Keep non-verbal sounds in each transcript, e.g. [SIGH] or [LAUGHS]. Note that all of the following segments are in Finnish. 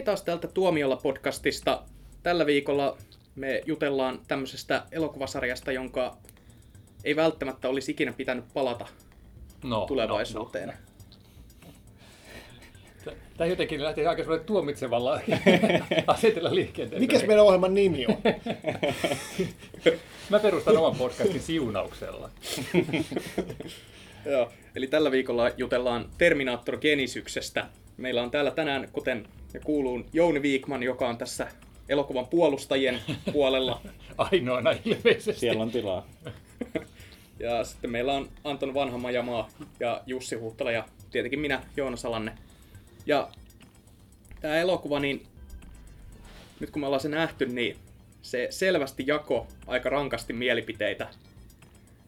Hei taas täältä Tuomiolla podcastista. Tällä viikolla me jutellaan tämmöisestä elokuvasarjasta, jonka ei välttämättä olisi ikinä pitänyt palata No, tulevaisuuteen. No, no. Tämä jotenkin lähti aika sellainen tuomitsevalla [LAUGHS] asetella liikenteeseen. Mikäs meidän ohjelman nimi on? [LAUGHS] Mä perustan oman podcastin siunauksella. [LAUGHS] Joo. Eli tällä viikolla jutellaan Terminator Genisyksestä. Meillä on täällä tänään, kuten ja kuuluu, Jouni Viikman, joka on tässä elokuvan puolustajien puolella. [LAUGHS] Ainoana ilmeisesti. Siellä on tilaa. [LAUGHS] Ja sitten meillä on Anton Vanhamajamaa ja Jussi Huhtala ja tietenkin minä, Joona Salanne. Ja tämä elokuva, niin nyt kun me ollaan se nähty, niin se selvästi jako aika rankasti mielipiteitä.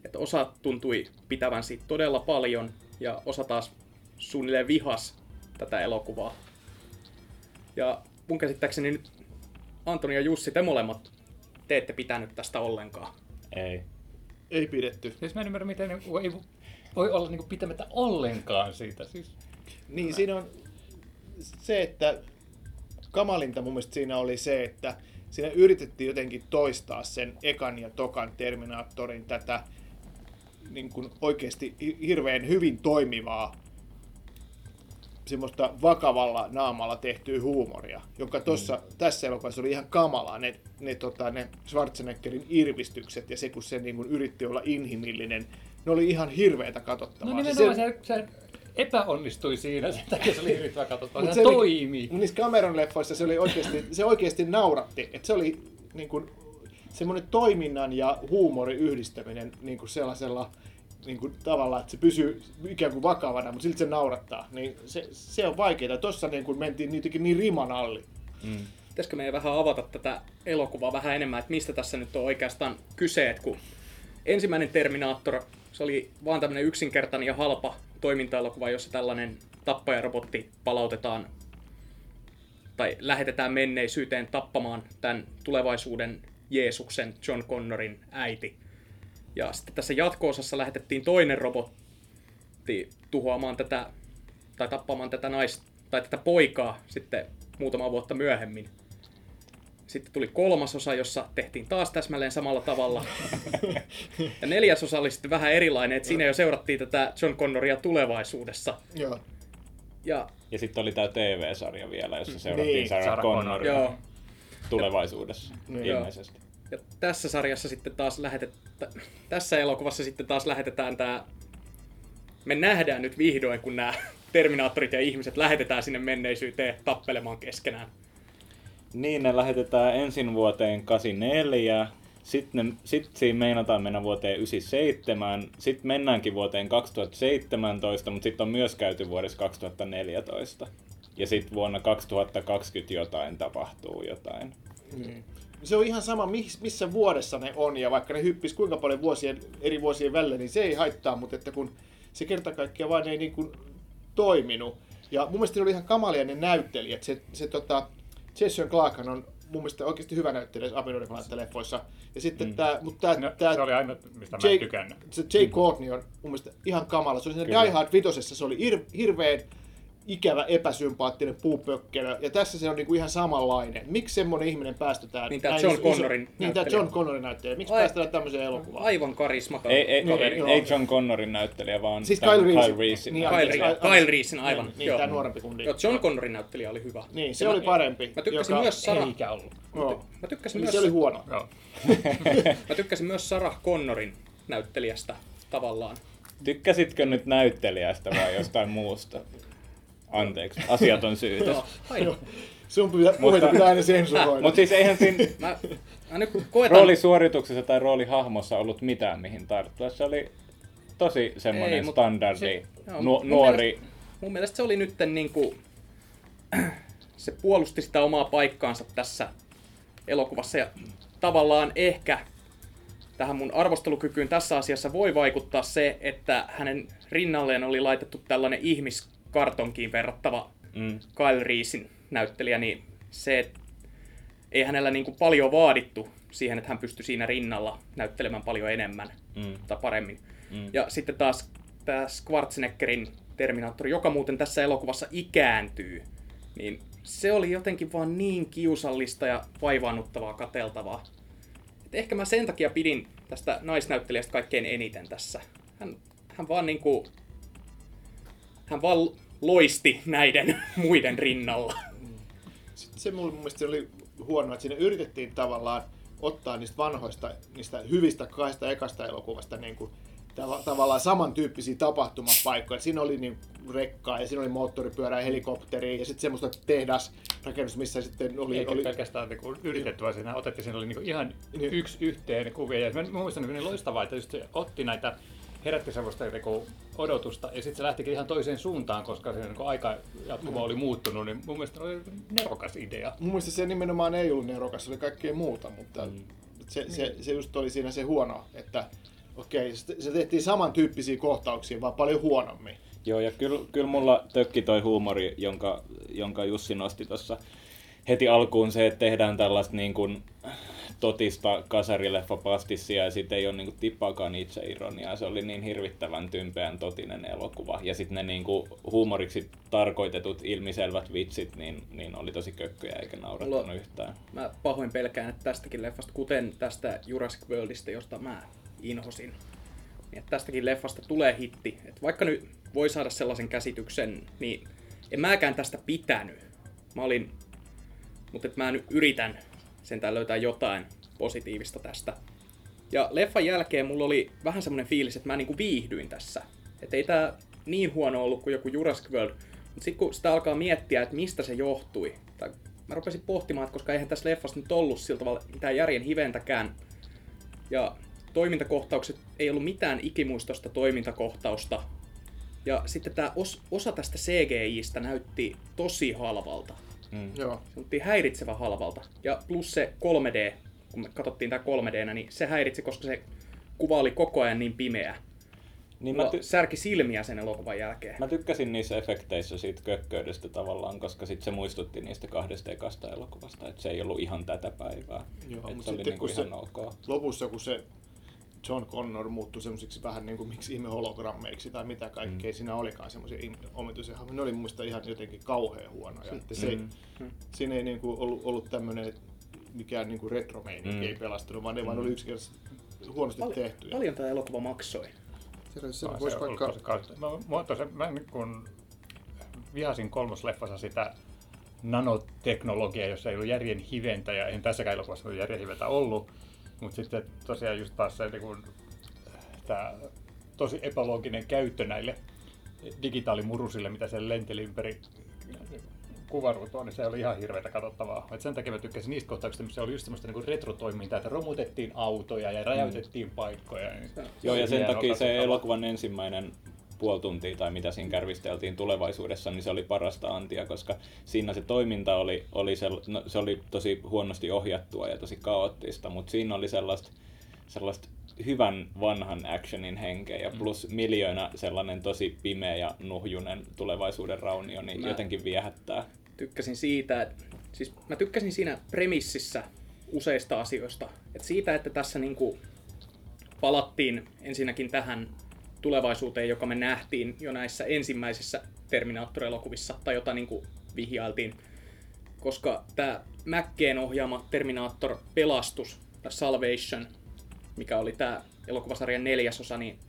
Että osa tuntui pitävän siitä todella paljon ja osa taas suunnilleen vihas tätä elokuvaa. Ja mun käsittääkseni nyt Antoni ja Jussi, te molemmat te ette pitänyt tästä ollenkaan. Ei. Ei pidetty. Siis mä en ymmärrä, miten ne voi, voi olla niin pitämättä ollenkaan siitä. Siis, Niin, siinä on se, että kamalinta mun mielestä siinä oli se, että siinä yritettiin jotenkin toistaa sen ekan ja tokan Terminaattorin tätä niin kuin oikeasti hi- hirveän hyvin toimivaa semmoista vakavalla naamalla tehtyä huumoria, joka tossa, mm. tässä elokuvassa oli ihan kamalaa, ne, ne, tota, ne Schwarzeneggerin irvistykset ja se, kun se niin kuin yritti olla inhimillinen, ne oli ihan hirveätä katsottavaa. no Siis nimenomaan se, se epäonnistui siinä, [LAUGHS] sen takia se oli hirvittävän katsottava. Mut Se, se oli- toimii. Mut niissä Cameron leffoissa se, oli oikeasti, se oikeasti nauratti. Että se oli niin kuin, semmoinen toiminnan ja huumorin yhdistäminen niin kuin sellaisella niin kuin, tavalla, että se pysyy ikään kuin vakavana, mutta silti se naurattaa. Niin se, se on vaikeaa. Tuossa niin kuin mentiin niitäkin niin riman alli. Mm. Pitäisikö meidän vähän avata tätä elokuvaa vähän enemmän, että mistä tässä nyt on oikeastaan kyse, että kun ensimmäinen Terminaattor, se oli vaan tämmöinen yksinkertainen ja halpa toimintaelokuva, jossa tällainen tappajarobotti palautetaan tai lähetetään menneisyyteen tappamaan tämän tulevaisuuden Jeesuksen John Connorin äiti. Ja sitten tässä jatko-osassa lähetettiin toinen robotti tuhoamaan tätä, tai tappamaan tätä naista, tai tätä poikaa sitten muutama vuotta myöhemmin. Sitten tuli kolmas osa, jossa tehtiin taas täsmälleen samalla tavalla. [LAUGHS] Ja neljäs osa oli sitten vähän erilainen, että siinä jo seurattiin tätä John Connoria tulevaisuudessa. Joo. Ja Ja sitten oli tämä TV-sarja vielä, jossa seurattiin Niin, Sarah, Sarah Connoria joo, tulevaisuudessa Niin. ilmeisesti. Ja tässä sarjassa sitten taas lähetetään, tässä elokuvassa sitten taas lähetetään tämä, me nähdään nyt vihdoin, kun nämä Terminaattorit ja ihmiset lähetetään sinne menneisyyteen tappelemaan keskenään. Niin, ne lähetetään ensin vuoteen 84, sitten sit siinä meinataan mennä vuoteen 97, sitten mennäänkin vuoteen 2017, mutta sitten on myös käyty vuodessa 2014. Ja sitten vuonna 2020 jotain tapahtuu jotain. Se on ihan sama, mis- missä vuodessa ne on, ja vaikka ne hyppis kuinka paljon vuosien, eri vuosien välillä, niin se ei haittaa, mutta että kun se kerta kaikkiaan vaan ei niin kuin toiminut. Ja mun mielestä ne oli ihan kamalia ne näyttelijät. Se, se tota, Jason Clarkhan on mun mielestä oikeasti hyvä näyttelijä Apinoiden leffoissa. Ja sitten mm. tämä, mutta tämä, No, tämä se oli aina, mistä mä en Jake, tykännyt. se Jay Courtney on mun mielestä ihan kamala. Se oli siinä Kyllä. Die Hard vitosessa, se oli hir- hirveän ikävä, epäsympaattinen puupökkelö. Ja tässä se on niinku ihan samanlainen. Miksi semmoinen ihminen päästetään? Niin näin John iso- Connorin Niin, tämä. John Connorin näyttelijä. Miksi Ai- päästetään tämmöiseen elokuvaan? Aivan karismaton Ei, ei, kaveri. ei, ei John Connorin näyttelijä, vaan Siis Kyle Reese. Kyle Reesin Niin, Kyle, näyttelijä. anteeksi, Re- Kyle Reesin, aivan. Niin, niin joo. tämä nuorempi kundi. Joo, John Connorin näyttelijä oli hyvä. Niin, se Ja oli mä- parempi. Mä tykkäsin joka- myös Sarah, Eikä ollut. Joo. mä tykkäsin Niin myös, se oli huono. [LAUGHS] Mä tykkäsin myös Sarah Connorin näyttelijästä tavallaan. Tykkäsitkö nyt näyttelijästä vai jostain muusta? Anteeksi, asiaton syytös. Joo. Sun pitää, puheita pitää aina sensuroida. Mutta siis eihän siinä Mä, mä nyt koetan... roolisuorituksessa tai roolihahmossa ollut mitään mihin tarttua. Se oli tosi Ei, semmoinen mut standardi se- joo, nu- mun nuori. Mielestä, mun mielestä se oli nyt niinku... Se puolusti sitä omaa paikkaansa tässä elokuvassa ja tavallaan ehkä tähän mun arvostelukykyyn tässä asiassa voi vaikuttaa se, että hänen rinnalleen oli laitettu tällainen ihmiskartonkiin verrattava Mm. Kyle Reesin näyttelijä, niin se, että ei hänellä niin kuin paljon vaadittu siihen, että hän pystyi siinä rinnalla näyttelemään paljon enemmän Mm. tai paremmin. Mm. Ja sitten taas tämä Schwarzeneggerin Terminaattori, joka muuten tässä elokuvassa ikääntyy, niin se oli jotenkin vaan niin kiusallista ja vaivaannuttavaa kateltavaa. Et ehkä mä sen takia pidin tästä naisnäyttelijästä kaikkein eniten tässä. Hän, hän vaan niinku... Hän vaan loisti näiden [LAUGHS] muiden rinnalla. Sitten se mun mielestä oli huono, että siinä yritettiin tavallaan ottaa niistä vanhoista, niistä hyvistä kahdesta ekasta elokuvasta niin kuin, tav- tavallaan samantyyppisiä tapahtumapaikkoja. Siinä oli niin rekkaa ja siinä oli moottoripyörää ja helikopteri ja sitten semmoista tehdasrakennus, missä sitten oli... Eikä oli pelkästään niinku yritetty, vaan siinä otettiin, siinä oli niinku ihan Niin. yksi yhteen kuvia. Ja mä muistan niin loistavaa, että just otti näitä herätti semmoista niinku odotusta ja sitten se lähtikin ihan toiseen suuntaan, koska se niinku aika jatkuva oli muuttunut, niin mun mielestä oli nerokas idea. Mun mielestä se nimenomaan ei ollut nerokas, se oli kaikkea muuta, mutta Mm. se, se, se just oli siinä se huono, että okei, se se tehtiin samantyyppisiä kohtauksia, vaan paljon huonommin. Joo, ja kyllä, kyllä mulla tökki toi huumori, jonka, jonka Jussi nosti tuossa heti alkuun se, että tehdään tällaista niin kuin totista kasarileffa pastissia ja sitten ei ole niin kuin tippaakaan itse ironiaa. Se oli niin hirvittävän tympeän totinen elokuva. Ja sitten ne niin kuin huumoriksi tarkoitetut ilmiselvät vitsit, niin, niin oli tosi kökköjä eikä naurattanut Mulla- yhtään. Mä pahoin pelkään, että tästäkin leffasta, kuten tästä Jurassic Worldista, josta mä inhosin, niin että tästäkin leffasta tulee hitti. Et vaikka nyt voi saada sellaisen käsityksen, niin en mäkään tästä pitänyt. Mä olin, mutta mä nyt yritän sentään löytää jotain positiivista tästä. Ja leffan jälkeen mulla oli vähän semmoinen fiilis, että mä niinku viihdyin tässä. Että ei tää niin huono ollut kuin joku Jurassic World. Mutta sitten kun sitä alkaa miettiä, että mistä se johtui, tai mä rupesin pohtimaan, että koska eihän tässä leffassa nyt ollut sillä tavalla mitään järjen hiventäkään. Ja toimintakohtaukset ei ollut mitään ikimuistosta toimintakohtausta. Ja sitten tämä os, osa tästä CGIstä näytti tosi halvalta. Mm. Joo. Se häiritsevän halvalta. Ja plus se 3D, kun me katsottiin tää 3D, niin se häiritsi, koska se kuva oli koko ajan niin pimeä. Niin mä, ty- särki silmiä sen elokuvan jälkeen. mä tykkäsin niissä efekteissä siitä kökköydestä tavallaan, koska sit se muistutti niistä kahdesta ekasta elokuvasta, että se ei ollut ihan tätä päivää. Joo, Et mut se oli sitten niinku kun se- ihan ok. Lopussa, kun se John Connor muuttui semmoisiksi vähän niin kuin miksi ihme hologrammeiksi tai mitä kaikkea mm. siinä olikaan semmoisia omituisia hahmoja. Ne oli mielestä ihan jotenkin kauhean huonoja. Että se, Mm. mm. Siinä ei niin kuin ollut, ollut tämmöinen mikään niin kuin retromeininki Mm. mm. ei pelastunut, vaan ne vaan oli yksinkertaisesti huonosti Pal- tehtyjä. paljon tämä elokuva maksoi. Se, se Vaan voisi vaikka... Mä, mä, tosi, mä niin kun vihasin kolmosleffassa sitä nanoteknologiaa, jossa ei ollut järjen hiventä, ja en tässäkään elokuvassa ole järjen hiventä ollut, mutta sitten tosiaan just taas se niin tää tosi epälooginen käyttö näille digitaalimurusille, mitä se lenteli ympäri kuvaruutua, niin se oli ihan hirveätä katsottavaa. Et sen takia mä tykkäsin niistä kohtauksista, missä oli just semmoista niin retrotoimintaa, että romutettiin autoja ja räjäytettiin paikkoja. Niin Joo, ja sen takia se elokuvan ensimmäinen puoli tuntia tai mitä siinä kärvisteltiin tulevaisuudessa, niin se oli parasta antia, koska siinä se toiminta oli, oli, sell, no, se oli tosi huonosti ohjattua ja tosi kaoottista, mutta siinä oli sellaista, sellaista hyvän vanhan actionin henkeä ja plus miljoona sellainen tosi pimeä ja nuhjunen tulevaisuuden raunio, niin Mä- jotenkin viehättää. tykkäsin siitä, että siis mä tykkäsin siinä premississä useista asioista. Et siitä, että tässä niinku palattiin ensinnäkin tähän tulevaisuuteen, joka me nähtiin jo näissä ensimmäisissä Terminator-elokuvissa, tai jota niinku vihjailtiin. Koska tämä Mäkkeen ohjaama Terminator Pelastus, tai Salvation, mikä oli tämä elokuvasarjan neljäsosa, niin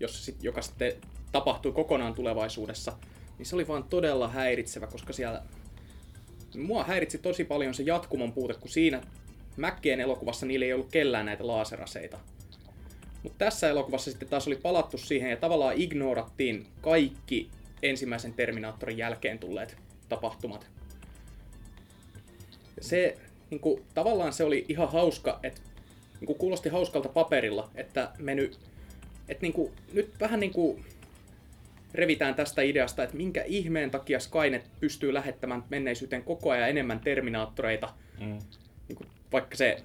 jossa sit, joka sitten tapahtui kokonaan tulevaisuudessa, niin se oli vaan todella häiritsevä, koska siellä mua häiritsi tosi paljon se jatkumon puute, kun siinä Mäkkien elokuvassa niillä ei ollut kellään näitä laaseraseita. Mutta tässä elokuvassa sitten taas oli palattu siihen ja tavallaan ignorattiin kaikki ensimmäisen Terminaattorin jälkeen tulleet tapahtumat. Se, niin kuin, tavallaan se oli ihan hauska, että niin kuin kuulosti hauskalta paperilla, että me nyt, että niin kuin, nyt vähän niin kuin revitään tästä ideasta, että minkä ihmeen takia Skynet pystyy lähettämään menneisyyteen koko ajan enemmän Terminaattoreita, Mm. niin kuin, vaikka se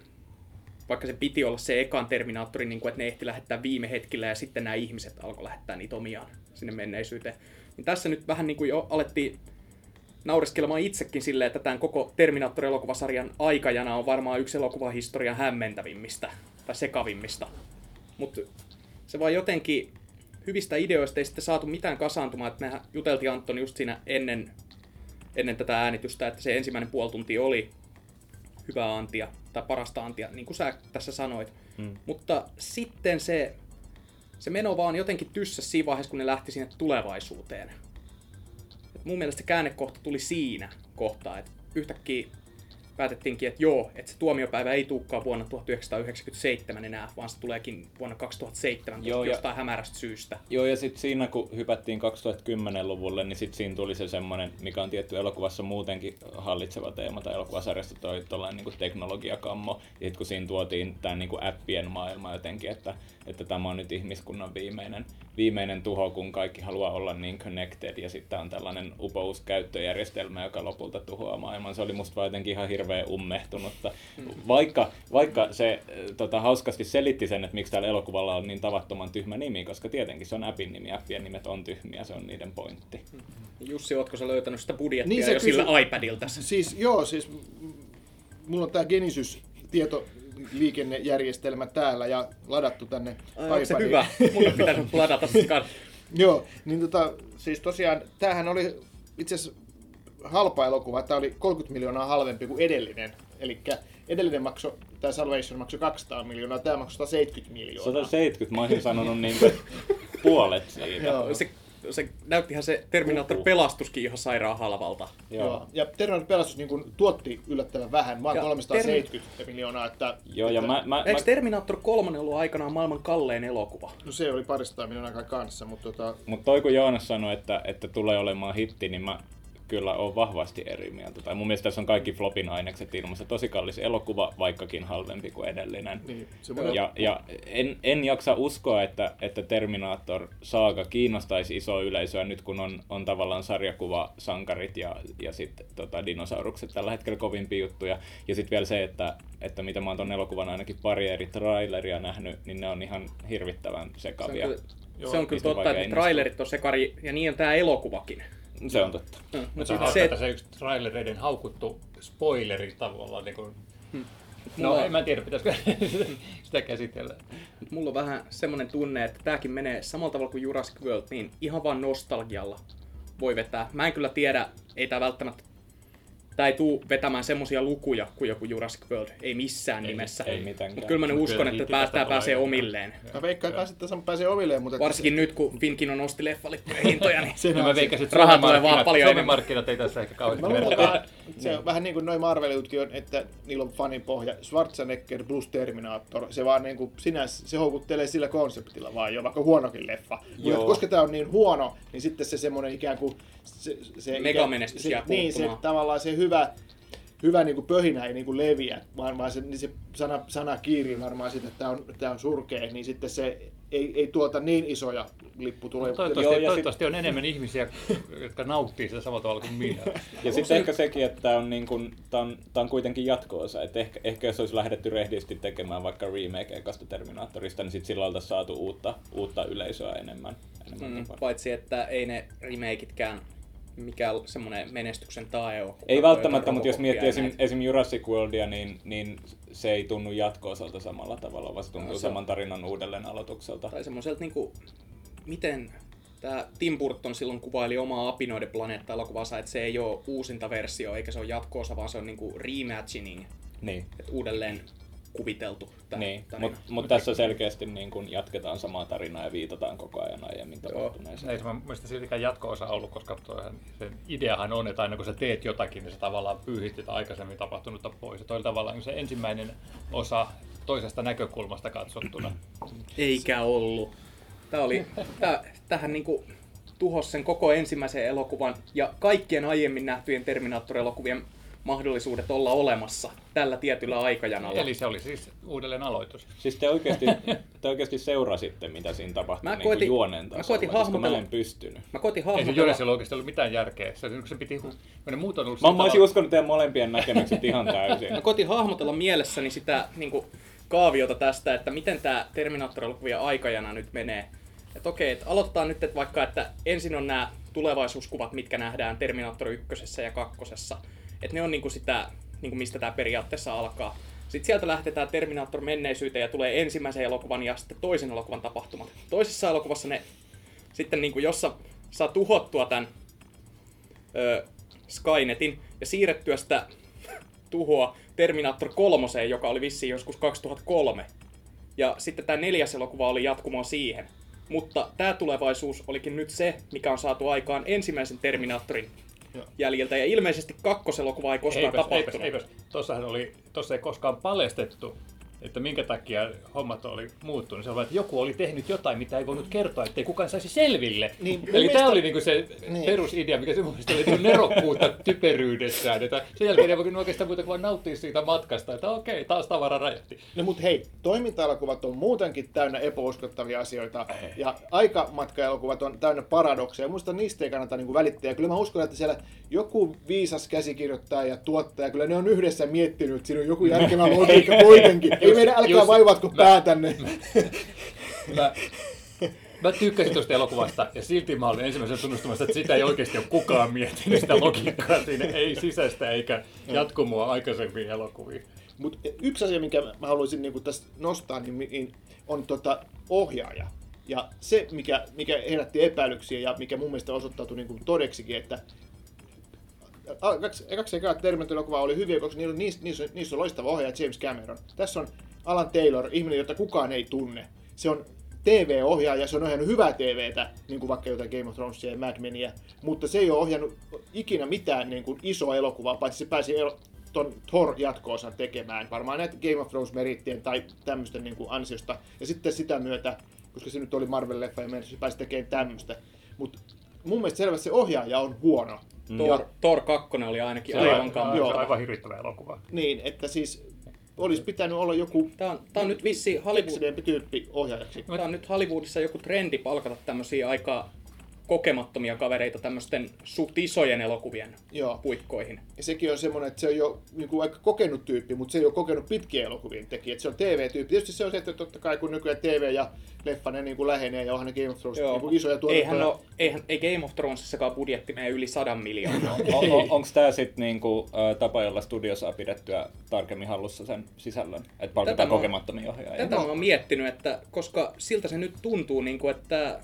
vaikka se piti olla se ekan Terminaattori, niin kuin, että ne ehti lähettää viime hetkellä ja sitten nämä ihmiset alkoi lähettää niitä omiaan sinne menneisyyteen. Niin tässä nyt vähän niin kuin jo alettiin naureskelemaan itsekin silleen, että tämän koko Terminaattori-elokuvasarjan aikajana on varmaan yksi elokuvahistorian hämmentävimmistä tai sekavimmista. Mutta se vaan jotenkin hyvistä ideoista ei sitten saatu mitään kasaantumaan, että mehän juteltiin Antoni just siinä ennen ennen tätä äänitystä, että se ensimmäinen puoli tuntia oli hyvää antia, tai parasta antia, niin kuin sä tässä sanoit. Mm. Mutta sitten se, se meno vaan jotenkin tyssä siinä vaiheessa, kun ne lähti sinne tulevaisuuteen. Et mun mielestä se käännekohta tuli siinä kohtaa, että yhtäkkiä päätettiinkin, että joo, että se tuomiopäivä ei tulekaan vuonna 1997 enää, vaan se tuleekin vuonna 2017 Joo, ja- jostain hämärästä syystä. Joo, ja sitten siinä kun hypättiin 2010-luvulle, niin sitten siinä tuli se semmoinen, mikä on tietty elokuvassa muutenkin hallitseva teema, tai elokuvasarjasta toi tollainen niin teknologiakammo, ja sit kun siinä tuotiin tämä niin appien maailma jotenkin, että, että tämä on nyt ihmiskunnan viimeinen, viimeinen tuho, kun kaikki haluaa olla niin connected, ja sitten on tällainen upous käyttöjärjestelmä, joka lopulta tuhoaa maailman. Se oli musta vaan jotenkin ihan hirveän ummehtunutta. Vaikka, vaikka se äh, tota, hauskasti selitti sen, että miksi tällä elokuvalla on niin tavattoman tyhmä nimi, koska tietenkin se on appin nimi, appien nimet on tyhmiä, se on niiden pointti. Jussi, ootko sä löytänyt sitä budjettia Niin se jo sillä kysy- iPadilta? Siis joo, siis mulla on tää Genesis tietoliikennejärjestelmä täällä ja ladattu tänne Ai, se hyvä? Mun on pitänyt ladata se. [LAUGHS] Joo, niin tota, siis tosiaan, tämähän oli itse asiassa halpa elokuva. Tämä oli 30 miljoonaa halvempi kuin edellinen. Eli edellinen maksoi, tämä Salvation maksoi 200 miljoonaa, tämä maksoi 170 miljoonaa. 170, mä olisin sanonut niin kuin puolet siitä. Joo. Se, se näyttihän se Terminator Uhu. pelastuskin ihan sairaan halvalta. Joo. Joo. Ja Terran pelastus niin kuin, tuotti yllättävän vähän, vaan Ja 370 miljoonaa. Että, Joo, ja että, mä, mä, Eikö mä, Terminator 3 ollut aikanaan maailman kallein elokuva? No se oli parista miljoonaa kai kanssa, mutta tota, Mutta toi kun Joonas sanoi, että, että tulee olemaan hitti, niin mä kyllä on vahvasti eri mieltä. Tai mun mielestä tässä on kaikki flopin ainekset ilmassa. Tosi kallis elokuva, vaikkakin halvempi kuin edellinen. niin, Ja, ja en, en jaksa uskoa, että, että Terminator saaga kiinnostaisi isoa yleisöä nyt, kun on, on tavallaan sarjakuva, sankarit ja, ja sitten tota, dinosaurukset tällä hetkellä kovimpia juttuja. Ja sitten vielä se, että, että mitä mä oon ton elokuvan ainakin pari eri traileria nähnyt, niin ne on ihan hirvittävän Se on sekavia. kyllä, Joo, se on kyllä totta, että trailerit on sekari, ja niin on tää elokuvakin. Se on totta. Mm, Mutta Mutta se on se, että se yksi trailereiden haukuttu spoileri tavallaan. Niin kuin... No, Mulla- en mä tiedä, pitäisikö [LAUGHS] sitä käsitellä. mulla on vähän semmonen tunne, että tääkin menee samalla tavalla kuin Jurassic World, niin ihan vaan nostalgialla voi vetää. Mä en kyllä tiedä, ei tää välttämättä Tää ei tuu vetämään semmosia lukuja kuin joku Jurassic World, ei missään Ei, nimessä. ei mitenkään. Mutta kyllä mä nyt uskon, että tulee. pääsee omilleen. Mä veikkaan kanssa, että se pääsee omilleen, mutta... Varsinkin nyt, kun Finkino nosti leffalippujen hintoja, niin [LAUGHS] se, mä veikkasin, että Rahaa tulee vaan paljon enemmän. markkinat ei tässä ehkä kauheasti Mä luulen, että se on vähän niin kuin noin Marvel-jutkin on, että niillä on fanin pohja. Schwarzenegger plus Terminator, se vaan niin kuin sinänsä, se houkuttelee sillä konseptilla vaan jo, vaikka huonokin leffa. Mutta Joo. koska tämä on niin huono, niin sitten se semmoinen ikään kuin... Se, se Megamenestys se, jää Niin, se tavallaan se hyvä, hyvä niin kuin pöhinä ei niin kuin leviä, vaan, vaan se, niin se sana, sana kiirii varmaan siitä, että tämä on, tää on surkea, niin sitten se ei, ei tuota niin isoja lipputuloja. Toivottavasti, Joo, ja sit- toivottavasti on enemmän ihmisiä, jotka nauttii sitä samalla tavalla kuin minä. [LAUGHS] Ja sitten ehkä sekin, että tämä on, niin kun, tää on, tää on kuitenkin jatko-osa. Et ehkä, ehkä jos olisi lähdetty rehdisti tekemään vaikka remake ekasta Terminaattorista, niin sitten sillä oltaisiin saatu uutta, uutta yleisöä enemmän. enemmän mm, mm, paitsi että ei ne remakeitkään mikään semmoinen menestyksen tae ole. ei välttämättä, mutta jos miettii esim, esim. Jurassic Worldia, niin, niin se ei tunnu jatko-osalta samalla tavalla, vaan se tuntuu No se on- saman tarinan uudelleen aloitukselta. Tai semmoiselta niinku, miten tämä Tim Burton silloin kuvaili omaa Apinoiden planeetta-elokuvansa, että se ei ole uusinta versio, eikä se ole jatko-osa, vaan se on niinku reimagining, Niin, että uudelleen kuviteltu tämä niin. mutta mut tässä selkeästi niin kun jatketaan samaa tarinaa ja viitataan koko ajan aiemmin tapahtuneeseen. Ei se mun mielestä siltikään jatko-osa ollut, koska toihan, sen ideahan on, että aina kun sä teet jotakin, niin se tavallaan pyyhit sitä aikaisemmin tapahtunutta pois. Ja toi oli tavallaan se ensimmäinen osa toisesta näkökulmasta katsottuna. [CLEARS THROAT] Eikä ollut. Tämä oli, [LAUGHS] tää, tähän niinku tuhos sen koko ensimmäisen elokuvan ja kaikkien aiemmin nähtyjen Terminator-elokuvien mahdollisuudet olla olemassa tällä tietyllä aikajanalla. Eli se oli siis uudelleen aloitus. Siis te oikeasti, te oikeasti seurasitte, mitä siinä tapahtui Mä niin koitin- juonen mä tasolla, koitin koska mä hahmotella- en pystynyt. Mä koitin Ei se hahmotella... Jonesilla oikeasti ollut mitään järkeä. Se, se piti, hu- ne muut on ollut Mä, mä olisin uskonut teidän molempien näkemykset ihan täysin. Mä koitin hahmotella mielessäni sitä niin kuin, kaaviota tästä, että miten tämä Terminator-elokuvien aikajana nyt menee. Että okei, että aloittaa nyt että vaikka, että ensin on nämä tulevaisuuskuvat, mitkä nähdään Terminator 1 ja 2. Että ne on niin kuin sitä, niin kuin mistä tämä periaatteessa alkaa. Sitten sieltä lähtetään Terminator menneisyyteen ja tulee ensimmäisen elokuvan ja sitten toisen elokuvan tapahtumat. Toisessa elokuvassa ne sitten, niin kuin, jossa saa tuhottua tämän ö, Skynetin ja siirrettyä sitä tuhoa Terminator 3, joka oli vissiin joskus 2003. Ja sitten tämä neljäs elokuva oli jatkumoa siihen. Mutta tämä tulevaisuus olikin nyt se, mikä on saatu aikaan ensimmäisen Terminatorin Joo. jäljiltä. Ja ilmeisesti kakkoselokuva ei koskaan Eipäs, eipäs, tapahtunut. eipäs. Tossahan oli, tossa ei koskaan paljastettu, että minkä takia hommat oli muuttunut. Se oli, että joku oli tehnyt jotain, mitä ei voinut kertoa, ettei kukaan saisi selville. Niin, Eli tämä oli niinku se Niin. perusidea, mikä se mielestä oli nerokkuutta [LAUGHS] typeryydessään. Että sen jälkeen ei voi oikeastaan muuta kuin nauttia siitä matkasta, että okei, taas tavara räjähti. No mut hei, toiminta-elokuvat on muutenkin täynnä epäuskottavia asioita. Ja aikamatka-elokuvat on täynnä paradokseja. Muista niistä ei kannata niinku välittää. Ja kyllä mä uskon, että siellä joku viisas käsikirjoittaja ja tuottaja, kyllä ne on yhdessä miettinyt, että siinä on joku järkevä [LAUGHS] logiikka kuitenkin. Ei meidän älkää just- vaivatko mä- päätänne. [LAUGHS] Mä, mä tykkäsin tuosta elokuvasta ja silti mä olin ensimmäisenä tunnustamassa, että sitä ei oikeasti ole kukaan miettinyt sitä logiikkaa siinä, ei sisäistä eikä jatkumoa aikaisempiin elokuviin. Mutta yksi asia, minkä mä haluaisin niin tästä nostaa, niin, niin on tota ohjaaja. Ja se, mikä, mikä herätti epäilyksiä ja mikä mun mielestä osoittautui niin kuin todeksikin, että kaksi, ekaa Terminator-elokuvaa oli hyviä, koska niissä, niissä, niissä, niissä on loistava ohjaaja James Cameron. Tässä on Alan Taylor, ihminen, jota kukaan ei tunne. Se on TV-ohjaaja, se on ohjannut hyvää TVtä, niin kuin vaikka jotain Game of Thronesia ja Mad Menia, mutta se ei ole ohjannut ikinä mitään niin kuin isoa elokuvaa, paitsi se pääsi elo- ton Thor-jatko-osan tekemään, varmaan näitä Game of Thrones-merittien tai tämmöisten niin kuin ansiosta. Ja sitten sitä myötä, koska se nyt oli Marvel-leffa ja mennessä, se pääsi tekemään tämmöistä. Mutta mun mielestä selvästi se ohjaaja on huono. Thor, Ja, Thor 2 oli ainakin Se oli aivan kammottava. Joo. aivan hirvittävä elokuva. niin, että siis olisi pitänyt olla joku Tää on, tää on nyt vissi Hollywood, tyyppi ohjaajaksi. tää on nyt Hollywoodissa joku trendi palkata tämmöisiä aika kokemattomia kavereita tämmöisten suht isojen elokuvien Joo. puikkoihin. Ja sekin on semmoinen, että se on jo niin kuin aika kokenut tyyppi, mutta se ei ole kokenut pitkien elokuvien tekijä. Että se on TV-tyyppi. Tietysti se on se, että totta kai kun nykyään TV ja leffa ne niin kuin lähenee ja onhan ne Game of Thrones niin kuin isoja tuotantoja. eihän, no, eihän, ei Game of Thronesissakaan budjetti mene yli sadan miljoonaa. [LAUGHS] On, on, onko tämä sitten niinku, ö, tapa, jolla studio saa pidettyä tarkemmin hallussa sen sisällön? Että palkitaan kokemattomia ohjaajia? Tätä mä oon miettinyt, että koska siltä se nyt tuntuu, niin kuin, että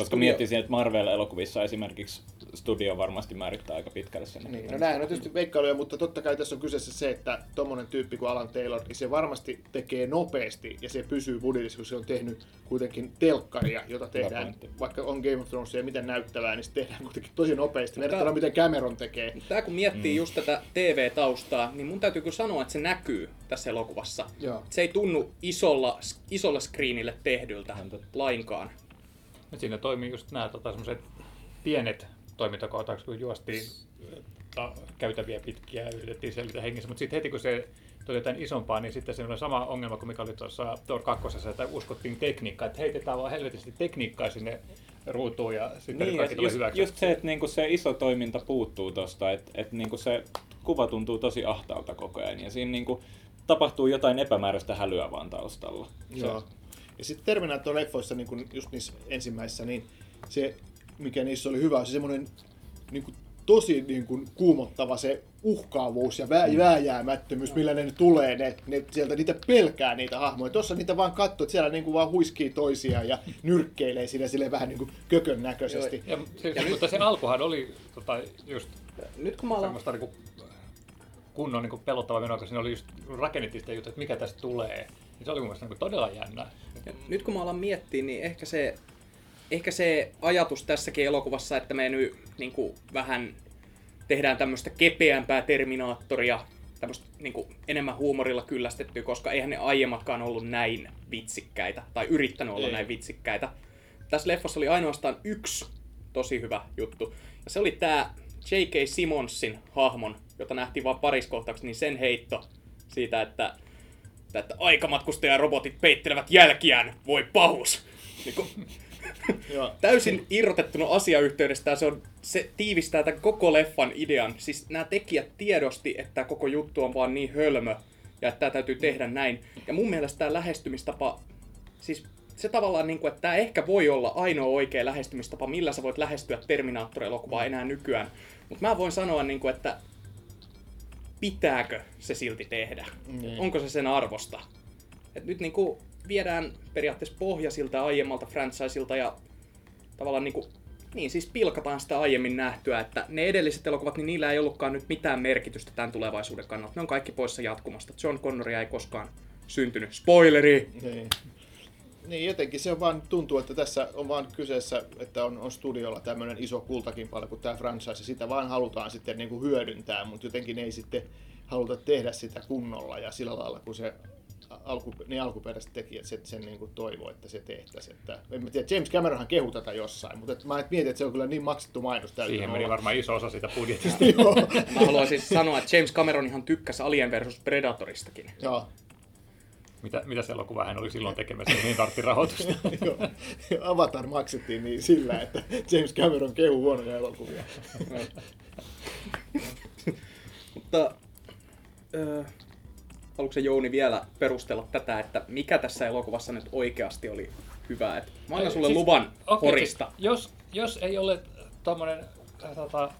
Koska miettisin, että Marvel-elokuvissa esimerkiksi studio varmasti määrittää aika pitkälle sen. Niin, no nämähän on tietysti veikkailuja, mutta totta kai tässä on kyseessä se, että tommonen tyyppi kuin Alan Taylor, niin se varmasti tekee nopeasti ja se pysyy budjetissa, kun se on tehnyt kuitenkin telkkaria, jota tehdään, vaikka on Game of Thrones ja miten näyttävää, niin se tehdään kuitenkin tosi nopeasti. Verrattuna miten Cameron tekee. Tää kun miettii mm. just tätä TV-taustaa, niin mun täytyy kyllä sanoa, että se näkyy tässä elokuvassa. Joo. Se ei tunnu isolla, isolla screenille tehdyltä lainkaan. Et siinä toimii just nämä tota, semmoiset pienet toimintakohtaukset, kun juostiin ta, käytäviä pitkiä ja yritettiin selvitä hengissä, mutta sitten heti kun se tuli jotain isompaa, niin sitten se sama ongelma kuin mikä oli tuossa Thor 2, että uskottiin tekniikkaa, että heitetään vaan helvetisti tekniikkaa sinne ruutuun ja sitten Niin, kaikki ja tulee just, hyväksi. just se, että niinku se iso toiminta puuttuu tosta, että et niinku se kuva tuntuu tosi ahtaalta koko ajan ja siinä niinku tapahtuu jotain epämääräistä hälyä vaan taustalla. Joo. Ja sitten Terminator-leffoissa, niin kun just niissä ensimmäisissä, niin se, mikä niissä oli hyvä, on se semmoinen niin kuin, tosi niin kuin, kuumottava se uhkaavuus ja vää, vääjäämättömyys, millä ne tulee, ne, ne, sieltä niitä pelkää niitä hahmoja. Tuossa niitä vaan katsoo, että siellä niin kuin, vaan huiskii toisiaan ja nyrkkeilee siinä sille vähän niin kuin kökön näköisesti. Ja, siis, mutta se alkuhan oli tota, just Nyt kun mä alan... semmoista niinku kunnon niinku pelottava meno, koska siinä oli just rakennettiin sitä juttua, että mikä tästä tulee. Niin se oli mun mielestä niinku todella jännä. Ja nyt kun mä alan miettiä, niin ehkä se, ehkä se ajatus tässäkin elokuvassa, että me nyt niin kuin, vähän tehdään tämmöistä kepeämpää Terminaattoria, tämmöistä niin kuin, enemmän huumorilla kyllästettyä, koska eihän ne aiemmatkaan ollut näin vitsikkäitä, tai yrittänyt olla Ei. näin vitsikkäitä. Tässä leffassa oli ainoastaan yksi tosi hyvä juttu, ja se oli tämä J.K. Simonsin hahmon, jota nähtiin vain pariskohtaukset, niin sen heitto siitä, että että aikamatkustajarobotit peittelevät jälkiään, voi pahus. Niin [LAUGHS] Joo. täysin irrotettuna asiayhteydestä se, on, se tiivistää tämän koko leffan idean. Siis nämä tekijät tiedosti, että koko juttu on vaan niin hölmö ja että tämä täytyy tehdä näin. Ja mun mielestä tämä lähestymistapa, siis se tavallaan niin kuin, että tämä ehkä voi olla ainoa oikea lähestymistapa, millä sä voit lähestyä Terminator-elokuvaa enää nykyään. Mutta mä voin sanoa, niin kuin, että pitääkö se silti tehdä? Niin. Onko se sen arvosta? Et nyt niin kuin viedään periaatteessa pohja siltä aiemmalta franchiselta ja tavallaan niin kuin Niin, siis pilkataan sitä aiemmin nähtyä, että ne edelliset elokuvat, niin niillä ei ollutkaan nyt mitään merkitystä tämän tulevaisuuden kannalta. Ne on kaikki poissa jatkumasta. John Connoria ei koskaan syntynyt. Spoileri! Niin. Niin, jotenkin se on vaan, tuntuu, että tässä on vaan kyseessä, että on, on studiolla tämmöinen iso kultakin paljon kuin tämä franchise, ja sitä vaan halutaan sitten niin kuin hyödyntää, mutta jotenkin ei sitten haluta tehdä sitä kunnolla ja sillä lailla, kun se alku, ne alkuperäiset tekijät sen, sen niin kuin toivo, että se tehtäisiin. Että, en mä tiedä, James Cameronhan kehu tätä jossain, mutta et, mä et mietin, että se on kyllä niin maksettu mainos. täytyy Siihen meni olla. varmaan iso osa siitä budjetista. [LAUGHS] Mä haluaisin sanoa, että James Cameron ihan tykkäsi Alien vs. Predatoristakin. joo. Mitä, mitä se elokuva hän oli silloin tekemässä, niin tartti rahoitusta. [LAUGHS] Joo. Avatar maksettiin niin sillä, että James Cameron kehu huonoja elokuvia. Mutta haluatko se Jouni vielä perustella tätä, että mikä tässä elokuvassa nyt oikeasti oli hyvää? Et mä annan sulle Siis- luvan okei, horista. siis Jos, jos ei ole tommonen äh, tota,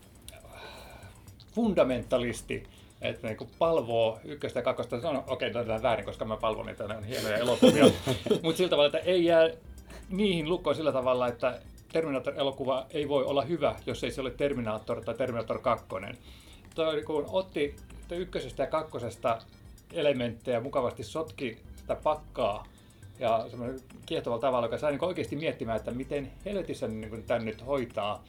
fundamentalisti, että niinku palvoo ykköstä ja kakkosta, no okei, okay, tämä väärin, koska mä palvon niitä, ne on hienoja elokuvia, [LAUGHS] mutta sillä tavalla, että ei jää niihin lukkoon sillä tavalla, että Terminator-elokuva ei voi olla hyvä, jos ei se ole Terminator tai Terminator 2. Toi kun otti ykkösestä ja kakkosesta elementtejä mukavasti sotki sitä pakkaa ja semmoinen kiehtovalla tavalla, joka sai niin oikeasti miettimään, että miten helvetissä niin tämän nyt hoitaa.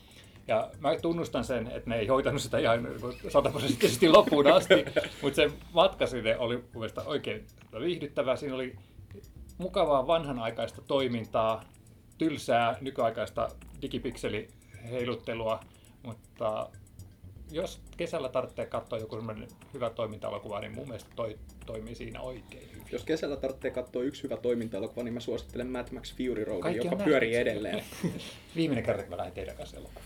Ja mä tunnustan sen, että ne ei hoitanut sitä ihan sataprosenttisesti loppuun asti, [LAUGHS] mutta se matka sinne oli mun mielestä oikein viihdyttävää. Siinä oli mukavaa vanhanaikaista toimintaa, tylsää nykyaikaista digipikselheiluttelua, mutta jos kesällä tarvitsee katsoa joku semmoinen hyvä toiminta-elokuva, niin mun mielestä toi toimii siinä oikein hyvin. Jos kesällä tarvitsee katsoa yksi hyvä toiminta-elokuva, niin mä suosittelen Mad Max Fury Road, Kaikki joka pyörii edelleen. [LAUGHS] Viimeinen kerta, kun mä lähdin teidän kanssa elokuvaan.